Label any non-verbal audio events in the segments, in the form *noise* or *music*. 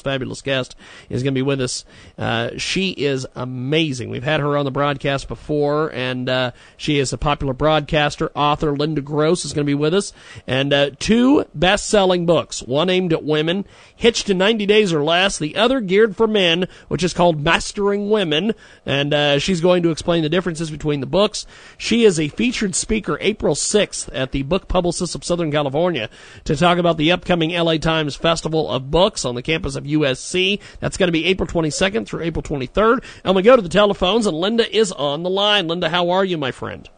fabulous guest is going to be with us. Uh, she is amazing. We've had her on the broadcast before, and uh, she is a popular broadcaster, author. Linda Gross is going to be with us, and uh, two best-selling books. One aimed at women, Hitched in 90 Days or Less. The other geared for men, which is called Mastering Women, and uh, she's going to explain the differences between the books. She is a featured speaker April 6th at the Book Publicists of Southern California to talk about the upcoming LA Times Festival of Books on the campus of USC. That's going to be April 22nd through April 23rd. And we go to the telephones, and Linda is on the line. Linda, how are you, my friend?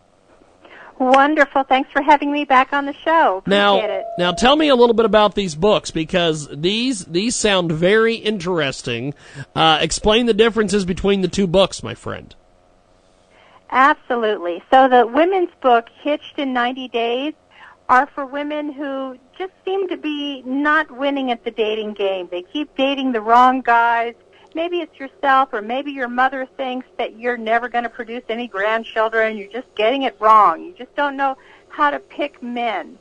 Wonderful. Thanks for having me back on the show. Appreciate now, it. now tell me a little bit about these books because these these sound very interesting. Uh, explain the differences between the two books, my friend. Absolutely. So the women's book, Hitched in 90 Days, are for women who just seem to be not winning at the dating game. They keep dating the wrong guys. Maybe it's yourself or maybe your mother thinks that you're never going to produce any grandchildren. You're just getting it wrong. You just don't know how to pick men.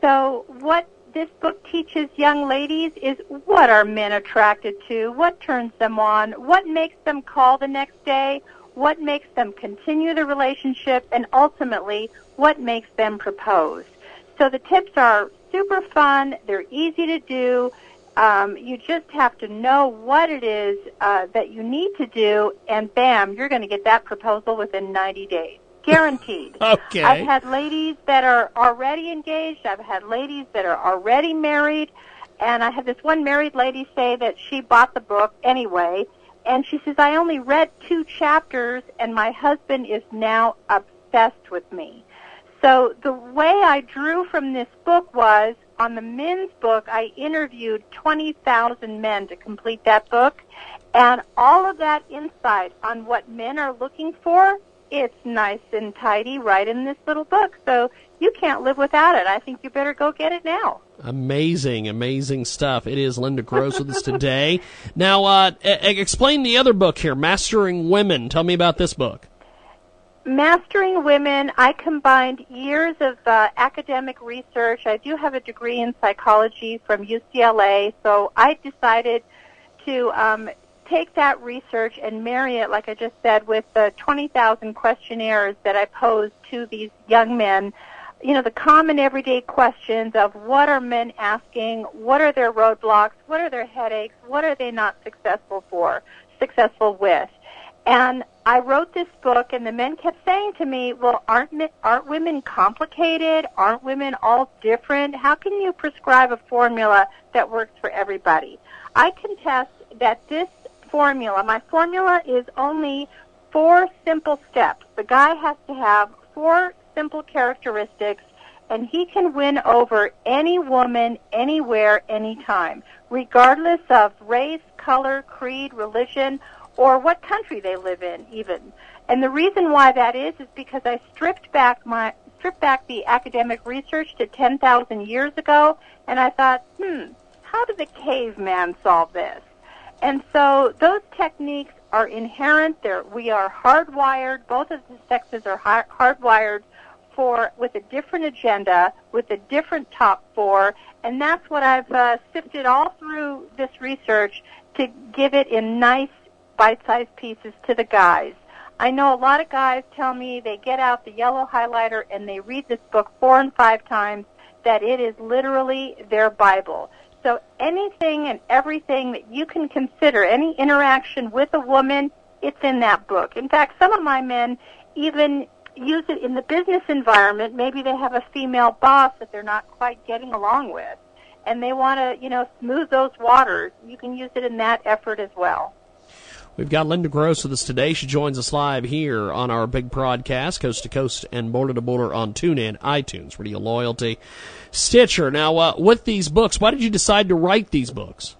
So what this book teaches young ladies is what are men attracted to, what turns them on, what makes them call the next day, what makes them continue the relationship, and ultimately what makes them propose. So the tips are super fun. They're easy to do. Um, you just have to know what it is uh, that you need to do, and bam, you're going to get that proposal within 90 days. Guaranteed. *laughs* Okay. I've had ladies that are already engaged. I've had ladies that are already married. And I had this one married lady say that she bought the book anyway. And she says, I only read two chapters and my husband is now obsessed with me. So the way I drew from this book was on the men's book, I interviewed 20,000 men to complete that book. And all of that insight on what men are looking for, it's nice and tidy right in this little book. So you can't live without it. I think you better go get it now. Amazing, amazing stuff. It is Linda Gross with us today. Now, uh, explain the other book here, Mastering Women. Tell me about this book. Mastering Women, I combined years of uh, academic research. I do have a degree in psychology from UCLA, so I decided to um, take that research and marry it, like I just said, with the 20,000 questionnaires that I posed to these young men. You know, the common everyday questions of what are men asking, what are their roadblocks, what are their headaches, what are they not successful for, successful with. And I wrote this book, and the men kept saying to me, "Well, aren't aren't women complicated? Aren't women all different? How can you prescribe a formula that works for everybody?" I contest that this formula, my formula, is only four simple steps. The guy has to have four simple characteristics, and he can win over any woman, anywhere, anytime, regardless of race, color, creed, religion or what country they live in even. And the reason why that is is because I stripped back my stripped back the academic research to 10,000 years ago and I thought, "Hmm, how did the caveman solve this?" And so those techniques are inherent. There, we are hardwired. Both of the sexes are hardwired for with a different agenda, with a different top four, and that's what I've uh, sifted all through this research to give it in nice bite-sized pieces to the guys. I know a lot of guys tell me they get out the yellow highlighter and they read this book four and five times, that it is literally their Bible. So anything and everything that you can consider, any interaction with a woman, it's in that book. In fact, some of my men even use it in the business environment. Maybe they have a female boss that they're not quite getting along with. And they want to, you know, smooth those waters. You can use it in that effort as well. We've got Linda Gross with us today. She joins us live here on our big broadcast, coast to coast and border to border on TuneIn, iTunes, Radio Loyalty, Stitcher. Now, uh, with these books, why did you decide to write these books?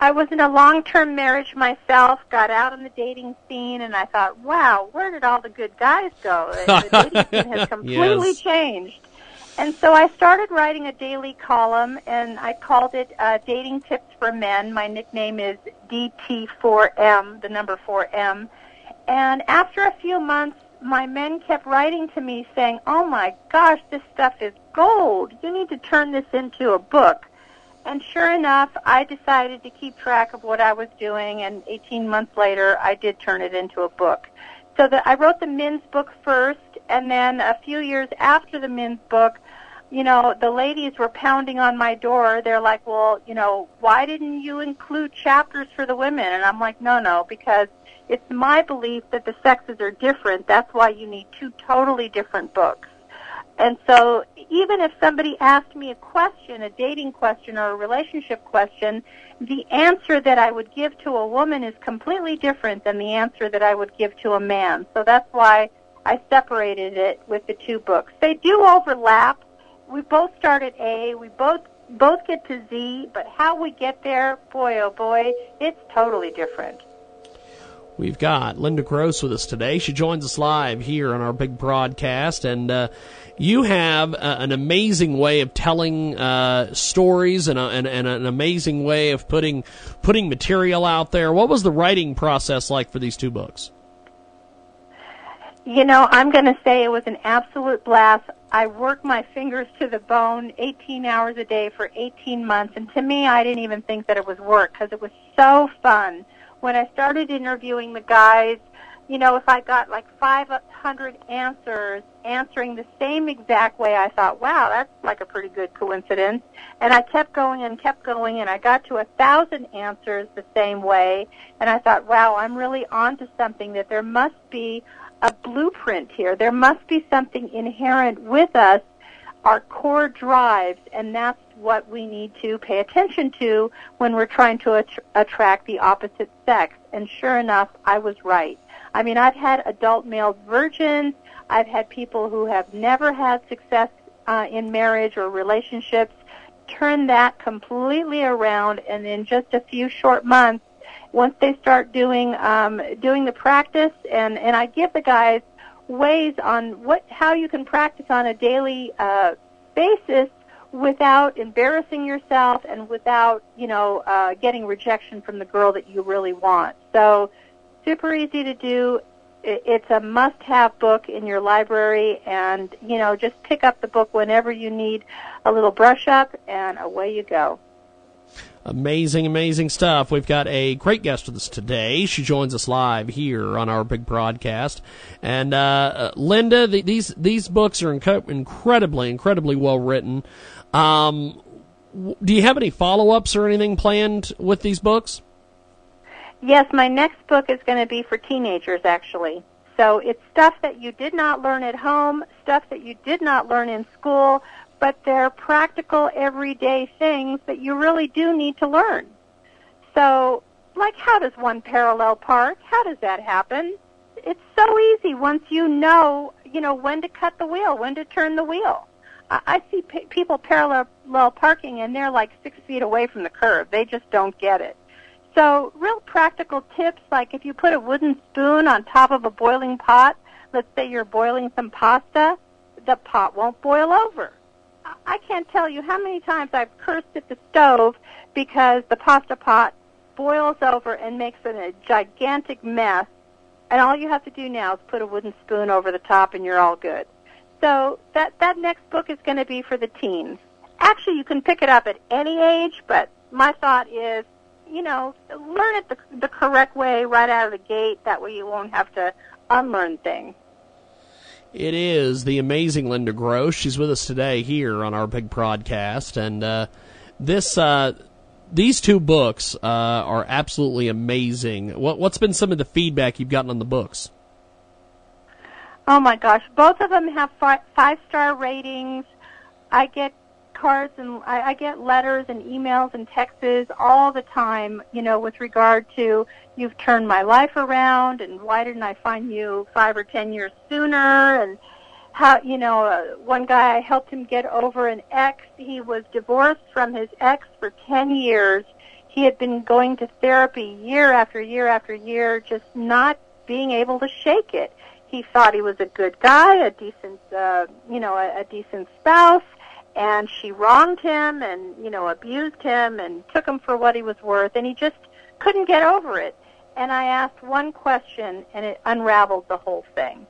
I was in a long-term marriage myself, got out on the dating scene, and I thought, wow, where did all the good guys go? *laughs* The dating scene has completely yes. changed. And so I started writing a daily column, and I called it uh, Dating Tips for Men. My nickname is DT4M, the number 4M. And after a few months, my men kept writing to me saying, oh my gosh, this stuff is gold. You need to turn this into a book. And sure enough, I decided to keep track of what I was doing, and 18 months later, I did turn it into a book. So the, I wrote the men's book first, and then a few years after the men's book, you know, the ladies were pounding on my door. They're like, well, you know, why didn't you include chapters for the women? And I'm like, no, no, because it's my belief that the sexes are different. That's why you need two totally different books. And so even if somebody asked me a question, a dating question or a relationship question, the answer that I would give to a woman is completely different than the answer that I would give to a man. So that's why I separated it with the two books. They do overlap. We both start at A. We both both get to Z, but how we get there, boy oh boy, it's totally different. We've got Linda Gross with us today. She joins us live here on our big broadcast, and uh, you have uh, an amazing way of telling uh, stories and, a, and, and, an amazing way of putting putting material out there. What was the writing process like for these two books? You know, I'm going to say it was an absolute blast. I worked my fingers to the bone 18 hours a day for 18 months, and to me, I didn't even think that it was work because it was so fun when I started interviewing the guys, you know, if I got like 500 answers answering the same exact way, I thought, wow, that's like a pretty good coincidence. And I kept going and kept going, and I got to a thousand answers the same way. And I thought, wow, I'm really onto something. That there must be a blueprint here. There must be something inherent with us, our core drives, and that's what we need to pay attention to when we're trying to att- attract the opposite sex. And sure enough, I was right. I mean, I've had adult male virgins. I've had people who have never had success uh, in marriage or relationships turn that completely around, and in just a few short months, once they start doing um, doing the practice, and and I give the guys ways on what how you can practice on a daily uh, basis without embarrassing yourself and without, you know, uh, getting rejection from the girl that you really want. So, super easy to do. It's a must-have book in your library, and you know, just pick up the book whenever you need a little brush up, and away you go. Amazing, amazing stuff. We've got a great guest with us today. She joins us live here on our big broadcast. And uh, uh Linda, the, these these books are inc- incredibly, incredibly well written. Um, do you have any follow ups or anything planned with these books? Yes, my next book is going to be for teenagers, actually. So it's stuff that you did not learn at home, stuff that you did not learn in school, but they're practical, everyday things that you really do need to learn. So, like, how does one parallel park? How does that happen? It's so easy once you know, you know, when to cut the wheel, when to turn the wheel. I see p- people parallel parking and they're like six feet away from the curb. They just don't get it. So real practical tips like if you put a wooden spoon on top of a boiling pot, let's say you're boiling some pasta, the pot won't boil over. I can't tell you how many times I've cursed at the stove because the pasta pot boils over and makes it a gigantic mess. And all you have to do now is put a wooden spoon over the top and you're all good. So that that next book is going to be for the teens. Actually, you can pick it up at any age, but my thought is, you know, learn it the, the correct way right out of the gate. That way, you won't have to unlearn things. It is the amazing Linda Gross. She's with us today here on our big broadcast, and uh, this. Uh, these two books uh, are absolutely amazing. What, what's been some of the feedback you've gotten on the books? Oh my gosh, both of them have five star ratings. I get cards and I, I get letters and emails and texts all the time, you know, with regard to you've turned my life around and why didn't I find you five or ten years sooner and how, you know, uh, one guy I helped him get over an ex. He was divorced from his ex for 10 years. He had been going to therapy year after year after year, just not being able to shake it he thought he was a good guy, a decent, uh, you know, a, a decent spouse, and she wronged him and, you know, abused him and took him for what he was worth, and he just couldn't get over it. And I asked one question, and it unraveled the whole thing.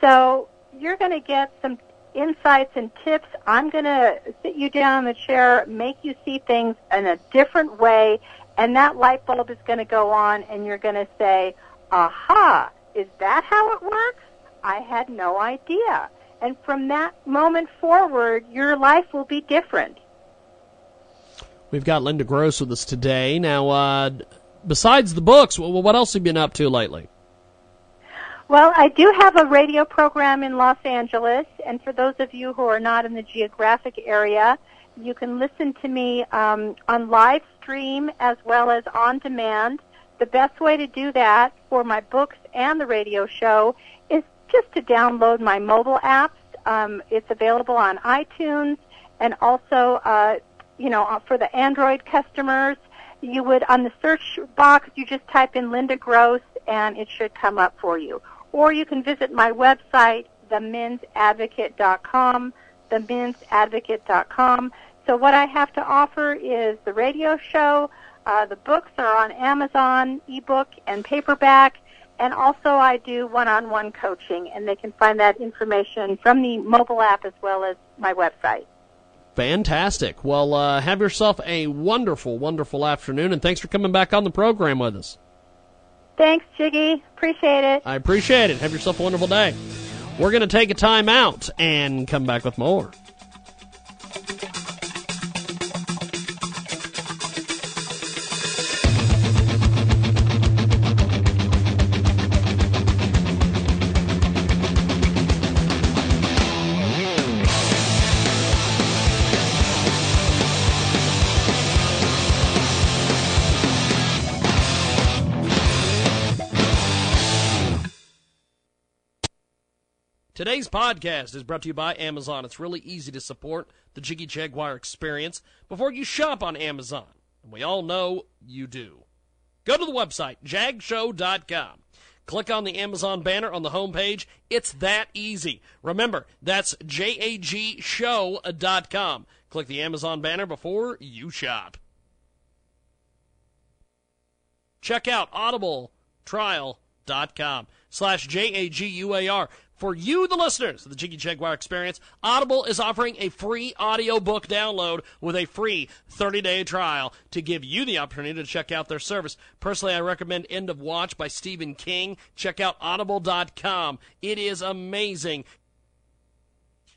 So you're going to get some insights and tips. I'm going to sit you down in the chair, make you see things in a different way, and that light bulb is going to go on, and you're going to say, aha, is that how it works? I had no idea. And from that moment forward, your life will be different. We've got Linda Gross with us today. Now, uh, besides the books, what else have you been up to lately? Well, I do have a radio program in Los Angeles, and for those of you who are not in the geographic area, you can listen to me um, on live stream as well as on demand. The best way to do that for my books and the radio show just to download my mobile apps. Um, it's available on iTunes and also, uh, you know, uh, for the Android customers, you would on the search box you just type in Linda Gross and it should come up for you or you can visit my website, themensadvocate.com, themensadvocate.com. So what I have to offer is the radio show. Uh, the books are on Amazon, ebook and paperback, and also I do one-on-one coaching, and they can find that information from the mobile app as well as my website. Fantastic. Well, uh, have yourself a wonderful, wonderful afternoon, and thanks for coming back on the program with us. Thanks, Jiggy. Appreciate it. I appreciate it. Have yourself a wonderful day. We're going to take a time out and come back with more. Today's podcast is brought to you by Amazon. It's really easy to support the Jiggy Jaguar experience before you shop on Amazon. And we all know you do. Go to the website, jagshow.com. Click on the Amazon banner on the homepage. It's that easy. Remember, that's jagshow.com. Click the Amazon banner before you shop. Check out audibletrial.com slash J-A-G-U-A-R. For you, the listeners of the Jiggy Jaguar Experience, Audible is offering a free audiobook download with a free 30-day trial to give you the opportunity to check out their service. Personally, I recommend End of Watch by Stephen King. Check out audible.com. It is amazing.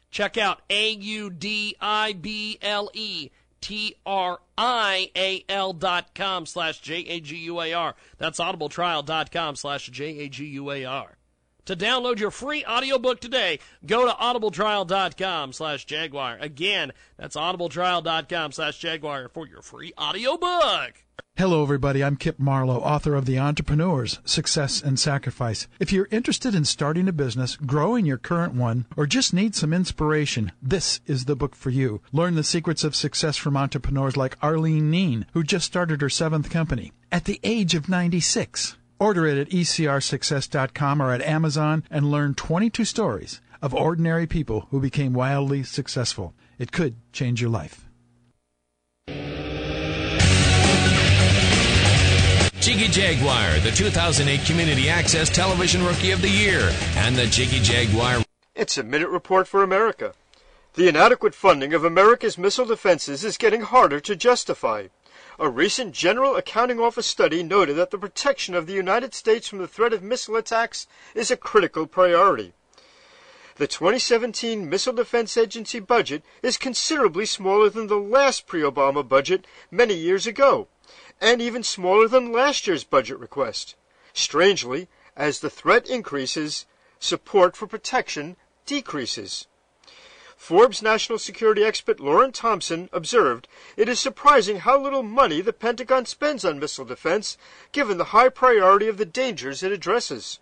Check out A-U-D-I-B-L-E T-R-I-A-L dot com slash J-A-G-U-A-R. That's audibletrial.com slash J-A-G-U-A-R. To download your free audiobook today, go to audibletrial.com slash Jaguar. Again, that's audibletrial.com slash Jaguar for your free audiobook. Hello, everybody. I'm Kip Marlowe, author of The Entrepreneurs Success and Sacrifice. If you're interested in starting a business, growing your current one, or just need some inspiration, this is the book for you. Learn the secrets of success from entrepreneurs like Arlene Neen, who just started her seventh company at the age of 96. Order it at ecrsuccess.com or at Amazon and learn 22 stories of ordinary people who became wildly successful. It could change your life. Jiggy Jaguar, the 2008 Community Access Television Rookie of the Year, and the Jiggy Jaguar. It's a minute report for America. The inadequate funding of America's missile defenses is getting harder to justify. A recent General Accounting Office study noted that the protection of the United States from the threat of missile attacks is a critical priority. The 2017 Missile Defense Agency budget is considerably smaller than the last pre Obama budget many years ago, and even smaller than last year's budget request. Strangely, as the threat increases, support for protection decreases. Forbes national security expert Loren Thompson observed, It is surprising how little money the Pentagon spends on missile defense, given the high priority of the dangers it addresses.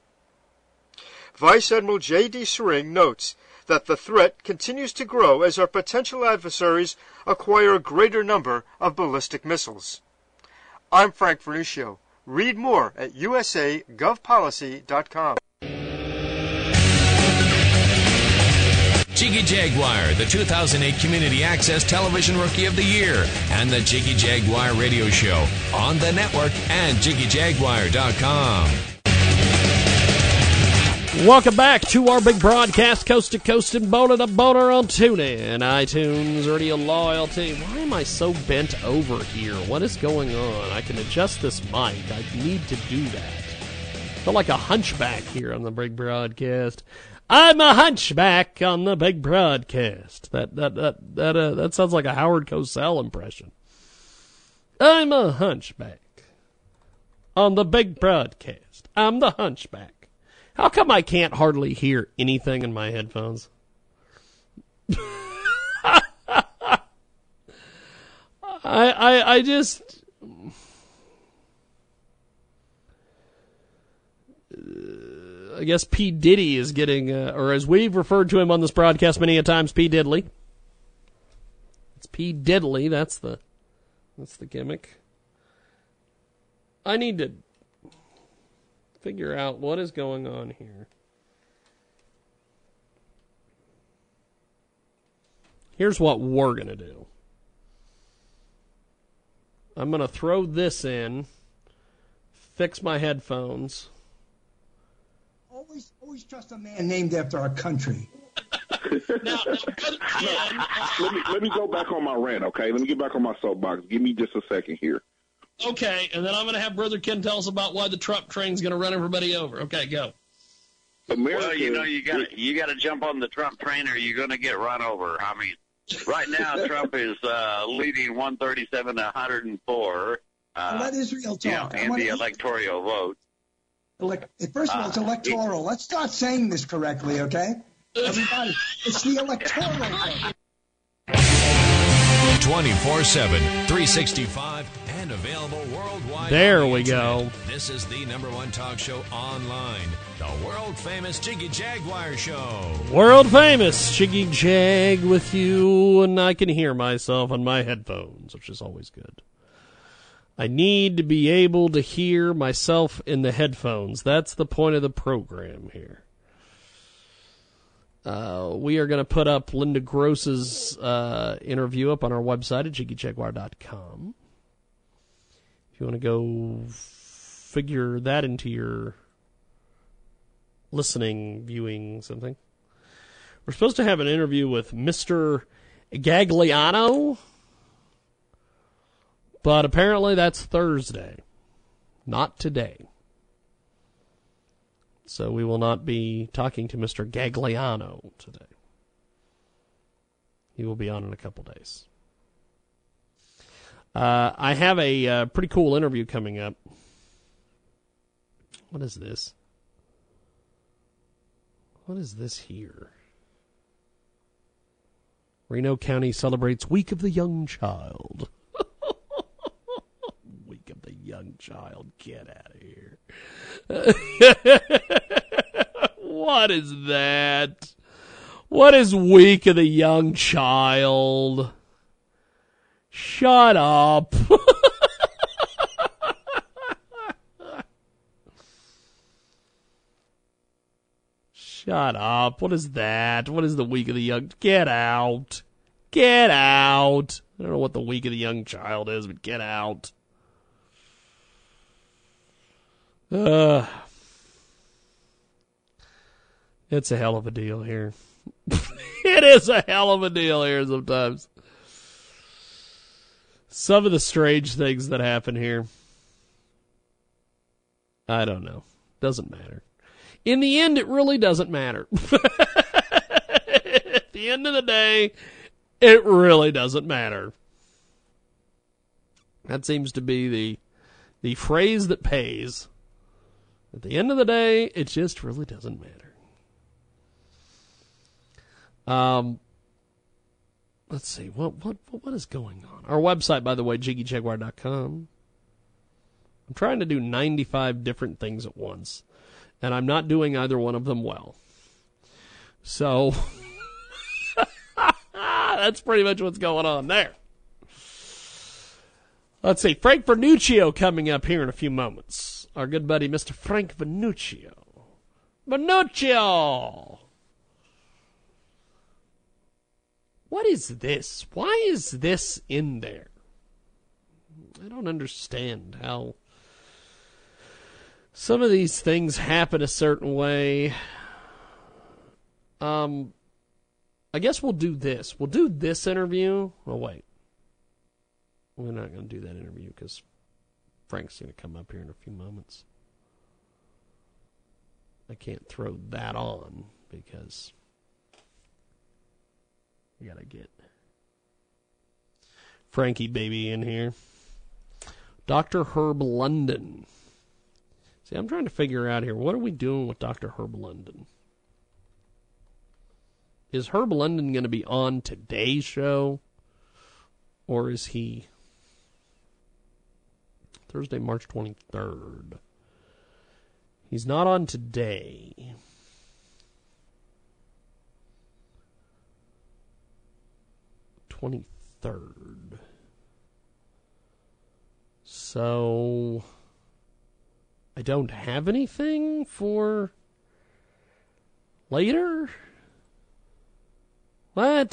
Vice Admiral J.D. Syring notes that the threat continues to grow as our potential adversaries acquire a greater number of ballistic missiles. I'm Frank Vernuccio. Read more at usagovpolicy.com. Jiggy Jaguar, the 2008 Community Access Television Rookie of the Year, and the Jiggy Jaguar Radio Show on the network and JiggyJaguar.com. Welcome back to our big broadcast, coast to coast and boner to boner on TuneIn, iTunes, Radio Loyalty. Why am I so bent over here? What is going on? I can adjust this mic. I need to do that. I feel like a hunchback here on the big broadcast. I'm a hunchback on the big broadcast. That that that that uh, that sounds like a Howard Cosell impression. I'm a hunchback on the big broadcast. I'm the hunchback. How come I can't hardly hear anything in my headphones? *laughs* I, I I just I guess P Diddy is getting, uh, or as we've referred to him on this broadcast many a times, P Diddley. It's P Diddley. That's the that's the gimmick. I need to figure out what is going on here. Here's what we're going to do. I'm going to throw this in, fix my headphones. Always, always trust a man named after our country. *laughs* now, now, *laughs* let me let me go back on my rant, okay? Let me get back on my soapbox. Give me just a second here. Okay, and then I'm going to have Brother Ken tell us about why the Trump train's going to run everybody over. Okay, go. America, well, you know, you got you got to jump on the Trump train, or you're going to get run over. I mean, right now *laughs* Trump is uh, leading 137 to 104. Uh, Let Israel talk. You know, in the electoral vote. Elect- First of all, it's electoral. Uh, Let's start saying this correctly, okay? Everybody, it's the electoral vote. *laughs* 24 7, 365, and available worldwide. There we go. This is the number one talk show online, the world famous Jiggy Jaguar Show. World famous Jiggy Jag with you, and I can hear myself on my headphones, which is always good. I need to be able to hear myself in the headphones. That's the point of the program here. Uh, we are going to put up Linda Gross's uh, interview up on our website at jiggyjaguar.com. If you want to go figure that into your listening, viewing, something. We're supposed to have an interview with Mr. Gagliano, but apparently that's Thursday, not today. So we will not be talking to Mr. Gagliano today. He will be on in a couple days. Uh, I have a uh, pretty cool interview coming up. What is this? What is this here? Reno County celebrates Week of the Young Child. Week of the Young Child. Get out of here. *laughs* what is that? What is week of the Young Child? Shut up. *laughs* Shut up. What is that? What is the Week of the Young? Get out. Get out. I don't know what the Week of the Young Child is, but get out. Uh, it's a hell of a deal here. *laughs* it is a hell of a deal here sometimes. Some of the strange things that happen here. I don't know. Doesn't matter. In the end, it really doesn't matter. *laughs* At the end of the day, it really doesn't matter. That seems to be the the phrase that pays. At the end of the day, it just really doesn't matter. Um, let's see what what what is going on. Our website, by the way, jiggyjaguar.com. I'm trying to do 95 different things at once, and I'm not doing either one of them well. So *laughs* that's pretty much what's going on there. Let's see, Frank Vernuccio coming up here in a few moments. Our good buddy, Mr. Frank Vernuccio. Vernuccio! What is this? Why is this in there? I don't understand how some of these things happen a certain way. Um, I guess we'll do this. We'll do this interview. Oh wait, we're not going to do that interview because Frank's going to come up here in a few moments. I can't throw that on because you got to get Frankie baby in here. Dr. Herb London. See, I'm trying to figure out here what are we doing with Dr. Herb London? Is Herb London going to be on today's show? Or is he Thursday, March 23rd? He's not on today. Twenty third. So I don't have anything for later. What?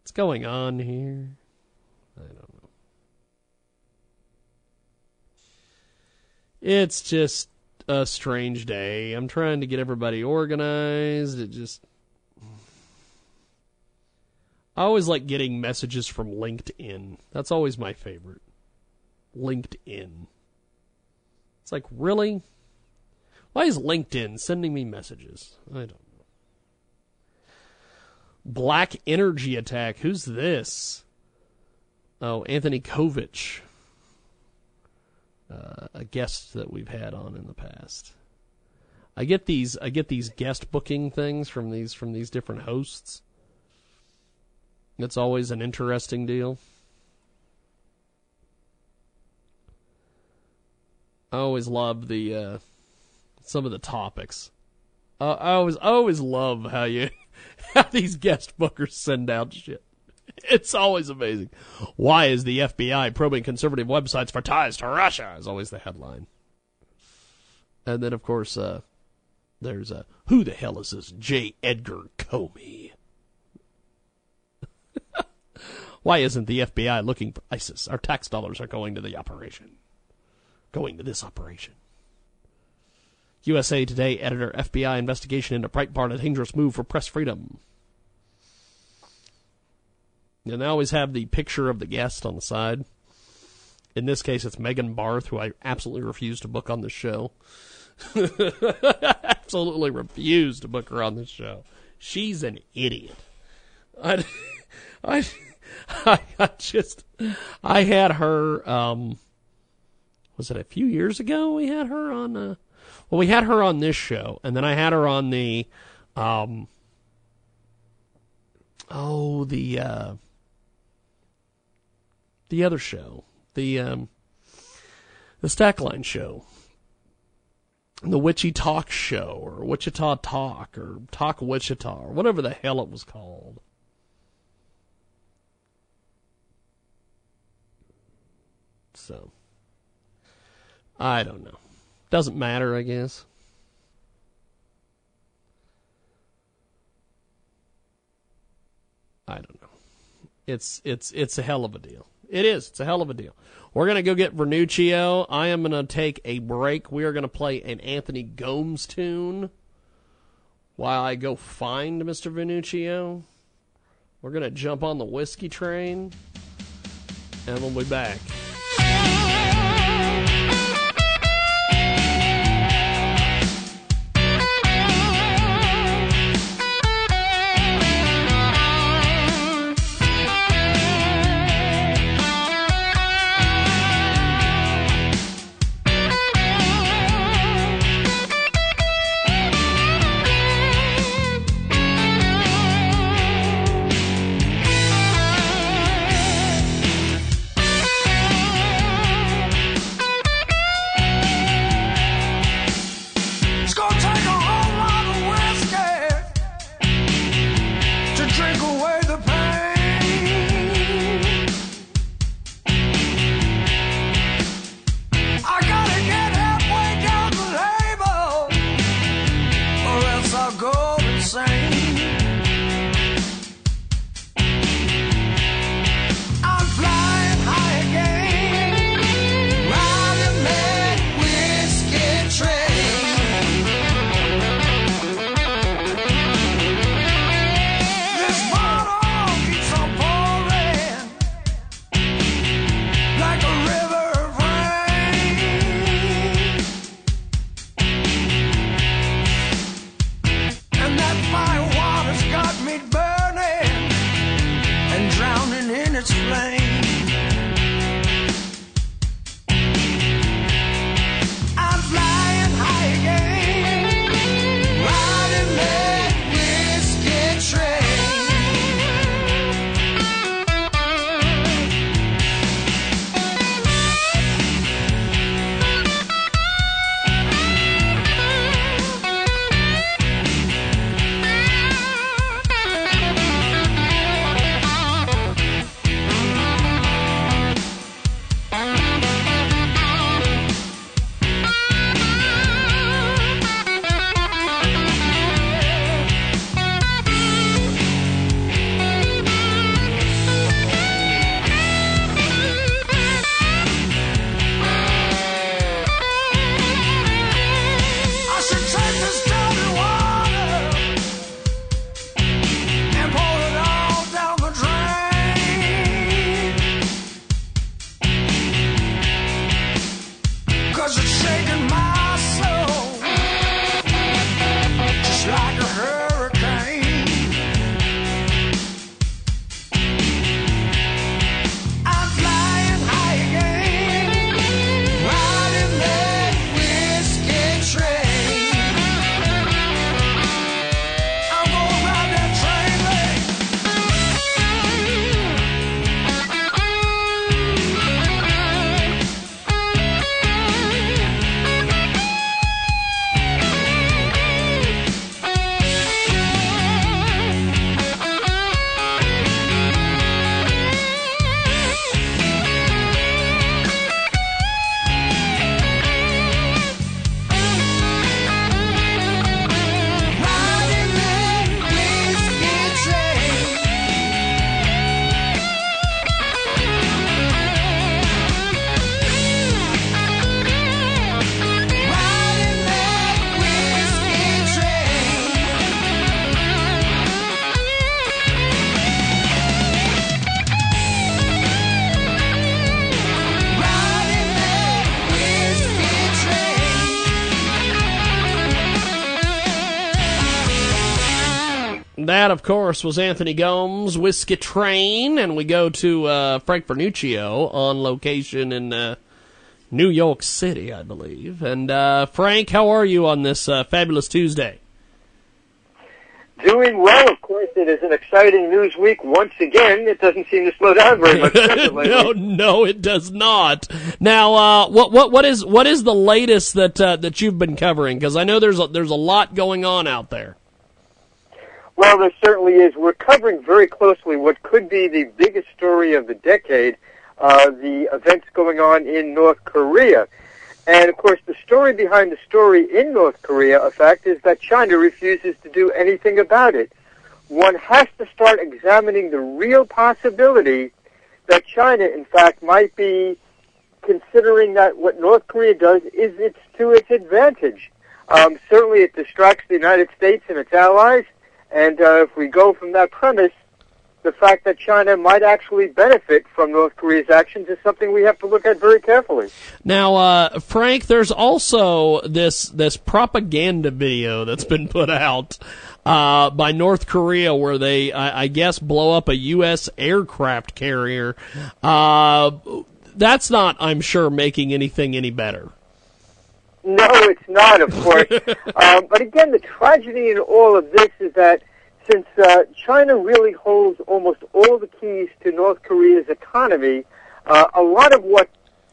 What's going on here? I don't know. It's just a strange day. I'm trying to get everybody organized. It just. I always like getting messages from LinkedIn. That's always my favorite. LinkedIn. It's like, really? Why is LinkedIn sending me messages? I don't know. Black Energy Attack. Who's this? Oh, Anthony Kovich uh, a guest that we've had on in the past. I get these I get these guest booking things from these from these different hosts. It's always an interesting deal. I always love the uh, some of the topics. Uh, I always I always love how you *laughs* how these guest bookers send out shit. *laughs* it's always amazing. Why is the FBI probing conservative websites for ties to Russia? Is always the headline. And then, of course, uh, there's a who the hell is this J. Edgar Comey? *laughs* Why isn't the FBI looking for ISIS? Our tax dollars are going to the operation. Going to this operation. USA Today editor FBI investigation into Breitbart a dangerous move for press freedom. And they always have the picture of the guest on the side. In this case, it's Megan Barth, who I absolutely refuse to book on the show. *laughs* absolutely refuse to book her on this show. She's an idiot. *laughs* I, I, I, just, I had her, um, was it a few years ago we had her on, uh, well, we had her on this show, and then I had her on the, um, oh, the, uh, the other show, the um, the Stackline show, the Witchy Talk show, or Wichita Talk, or Talk Wichita, or whatever the hell it was called. So, I don't know. Doesn't matter, I guess. I don't know. It's it's it's a hell of a deal. It is. It's a hell of a deal. We're going to go get Vernuccio. I am going to take a break. We are going to play an Anthony Gomes tune while I go find Mr. Vernuccio. We're going to jump on the whiskey train, and we'll be back. Of course, was Anthony Gomes, Whiskey Train, and we go to uh, Frank Vernuccio on location in uh, New York City, I believe. And uh, Frank, how are you on this uh, fabulous Tuesday? Doing well, of course. It is an exciting news week once again. It doesn't seem to slow down very much. *laughs* no, no, it does not. Now, uh, what what what is what is the latest that uh, that you've been covering? Because I know there's a, there's a lot going on out there. Well, there certainly is. We're covering very closely what could be the biggest story of the decade: uh, the events going on in North Korea. And of course, the story behind the story in North Korea, a fact, is that China refuses to do anything about it. One has to start examining the real possibility that China, in fact, might be considering that what North Korea does is it's to its advantage. Um, certainly, it distracts the United States and its allies. And uh, if we go from that premise, the fact that China might actually benefit from North Korea's actions is something we have to look at very carefully. Now, uh, Frank, there's also this this propaganda video that's been put out uh, by North Korea where they, I, I, guess, blow up a U.S. aircraft carrier. Uh, that's not, I'm sure, making anything any better. No, it's not, of course. *laughs* um, but again, the tragedy in all of this is that since uh, China really holds almost all the keys to North Korea's economy, uh, a lot of what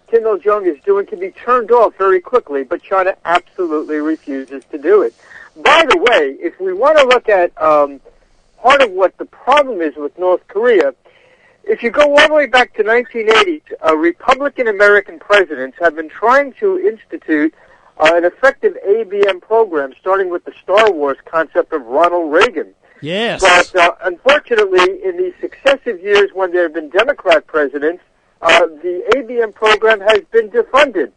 Kim Il Jong is doing can be turned off very quickly, but China absolutely refuses to do it. By the way, if we want to look at um, part of what the problem is with North Korea, if you go all the way back to 1980, uh, Republican American presidents have been trying to institute uh, an effective ABM program, starting with the Star Wars concept of Ronald Reagan. Yes. But uh, unfortunately, in the successive years when there have been Democrat presidents, uh, the ABM program has been defunded.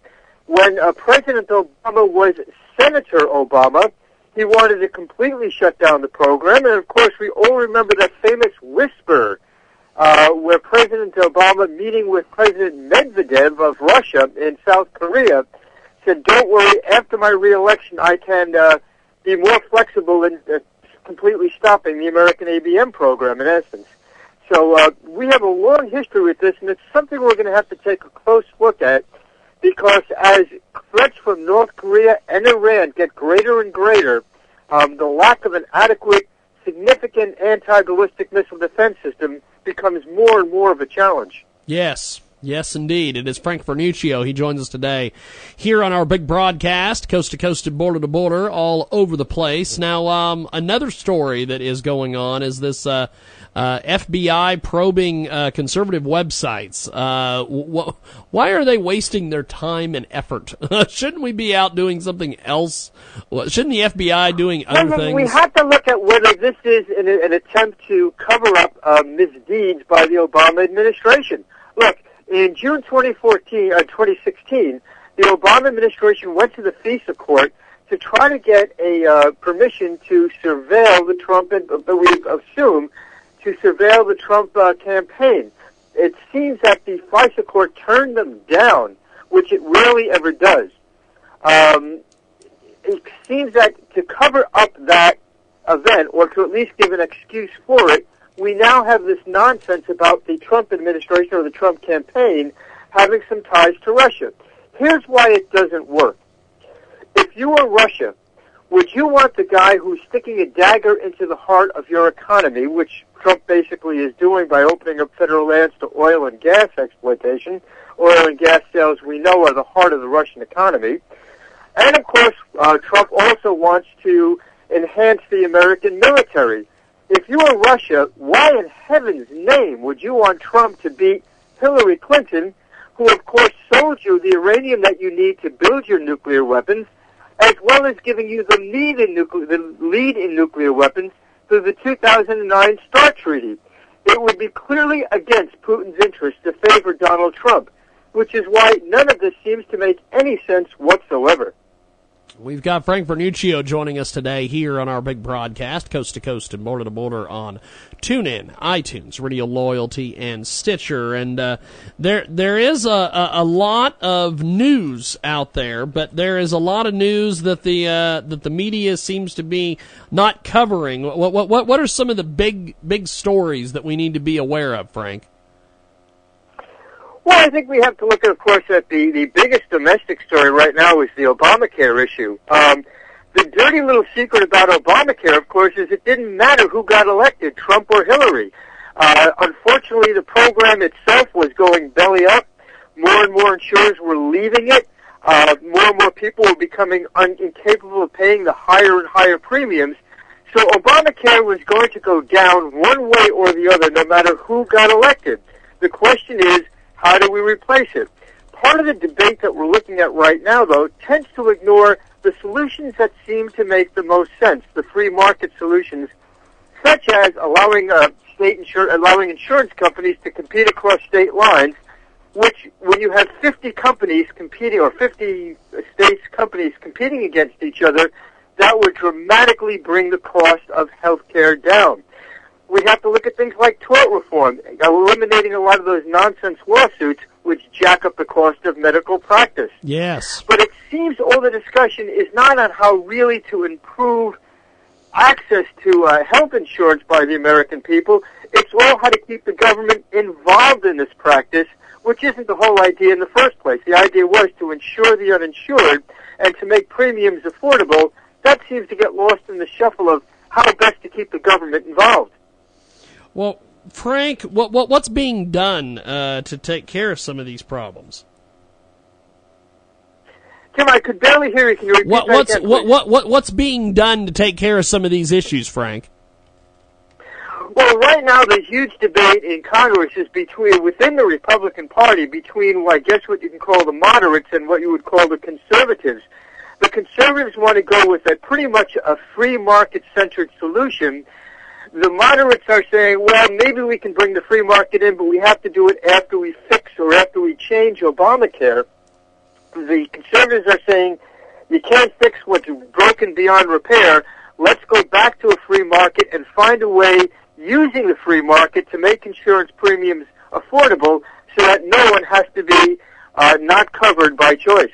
When uh, President Obama was Senator Obama, he wanted to completely shut down the program. And of course, we all remember that famous whisper uh, where President Obama, meeting with President Medvedev of Russia in South Korea, said, "Don't worry. After my reelection, I can uh, be more flexible in uh, completely stopping the American ABM program. In essence, so uh, we have a long history with this, and it's something we're going to have to take a close look at because as threats from North Korea and Iran get greater and greater, um, the lack of an adequate, significant anti-ballistic missile defense system becomes more and more of a challenge. Yes. Yes, indeed. It is Frank Vernuccio. He joins us today here on our big broadcast, coast to coast and border to border, all over the place. Now, um, another story that is going on is this uh, uh, FBI probing uh, conservative websites. Uh, wh- why are they wasting their time and effort? *laughs* Shouldn't we be out doing something else? Shouldn't the FBI doing other well, things? We have to look at whether this is an, an attempt to cover up uh, misdeeds by the Obama administration. Look in June 2014, uh, 2016, the Obama administration went to the FISA court to try to get a uh, permission to surveil the Trump, uh, we assume, to surveil the Trump uh, campaign. It seems that the FISA court turned them down, which it rarely ever does. Um, it seems that to cover up that event, or to at least give an excuse for it, we now have this nonsense about the Trump administration or the Trump campaign having some ties to Russia. Here's why it doesn't work. If you were Russia, would you want the guy who's sticking a dagger into the heart of your economy, which Trump basically is doing by opening up federal lands to oil and gas exploitation? Oil and gas sales, we know, are the heart of the Russian economy. And of course, uh, Trump also wants to enhance the American military if you were Russia, why in heaven's name would you want Trump to beat Hillary Clinton, who of course sold you the uranium that you need to build your nuclear weapons, as well as giving you the lead in nuclear, the lead in nuclear weapons through the 2009 START Treaty? It would be clearly against Putin's interest to favor Donald Trump, which is why none of this seems to make any sense whatsoever. We've got Frank Vernuccio joining us today here on our big broadcast, coast to coast and border to border on TuneIn, iTunes, Radio Loyalty, and Stitcher. And uh, there there is a, a, a, lot of news out there, but there is a lot of news that the uh, that the media seems to be not covering. What what what are some of the big big stories that we need to be aware of, Frank? Well, I think we have to look, of course, at the, the biggest domestic story right now is the Obamacare issue. Um, the dirty little secret about Obamacare, of course, is it didn't matter who got elected, Trump or Hillary. Uh, unfortunately, the program itself was going belly up. More and more insurers were leaving it. Uh, more and more people were becoming un- incapable of paying the higher and higher premiums. So Obamacare was going to go down one way or the other, no matter who got elected. The question is, how do we replace it? Part of the debate that we're looking at right now, though, tends to ignore the solutions that seem to make the most sense, the free market solutions, such as allowing uh, state insur- allowing insurance companies to compete across state lines, which when you have 50 companies competing or 50 states companies competing against each other, that would dramatically bring the cost of health care down we have to look at things like tort reform, eliminating a lot of those nonsense lawsuits which jack up the cost of medical practice. Yes. But it seems all the discussion is not on how really to improve access to uh, health insurance by the American people. It's all how to keep the government involved in this practice, which isn't the whole idea in the first place. The idea was to insure the uninsured and to make premiums affordable. That seems to get lost in the shuffle of how best to keep the government involved. Well, Frank, what, what what's being done uh, to take care of some of these problems? Tim, I could barely hear you. Can you repeat what, that what's again, what, what what what's being done to take care of some of these issues, Frank? Well, right now the huge debate in Congress is between within the Republican Party between, well, I guess, what you can call the moderates and what you would call the conservatives. The conservatives want to go with a pretty much a free market centered solution the moderates are saying, well, maybe we can bring the free market in, but we have to do it after we fix or after we change Obamacare. The conservatives are saying you can't fix what's broken beyond repair. Let's go back to a free market and find a way using the free market to make insurance premiums affordable so that no one has to be uh, not covered by choice.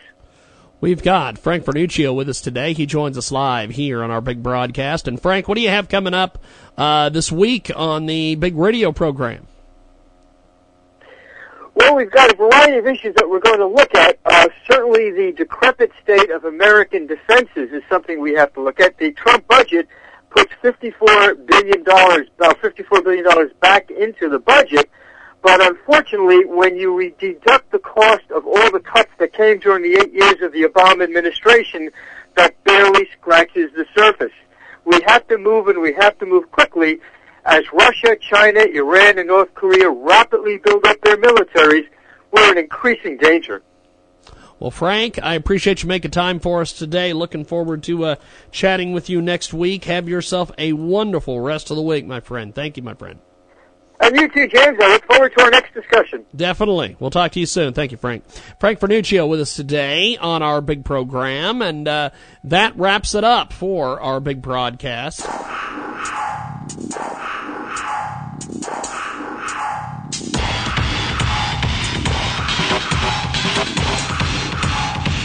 We've got Frank Vernuccio with us today. He joins us live here on our big broadcast. And Frank, what do you have coming up uh, this week on the big radio program? Well, we've got a variety of issues that we're going to look at. Uh, certainly, the decrepit state of American defenses is something we have to look at. The Trump budget puts $54 billion, about $54 billion back into the budget. But unfortunately, when you deduct the cost of all the cuts that came during the eight years of the Obama administration, that barely scratches the surface. We have to move and we have to move quickly as Russia, China, Iran, and North Korea rapidly build up their militaries. We're in increasing danger. Well, Frank, I appreciate you making time for us today. Looking forward to uh, chatting with you next week. Have yourself a wonderful rest of the week, my friend. Thank you, my friend. And you too, James. I look forward to our next discussion. Definitely. We'll talk to you soon. Thank you, Frank. Frank Vernuccio with us today on our big program, and uh, that wraps it up for our big broadcast.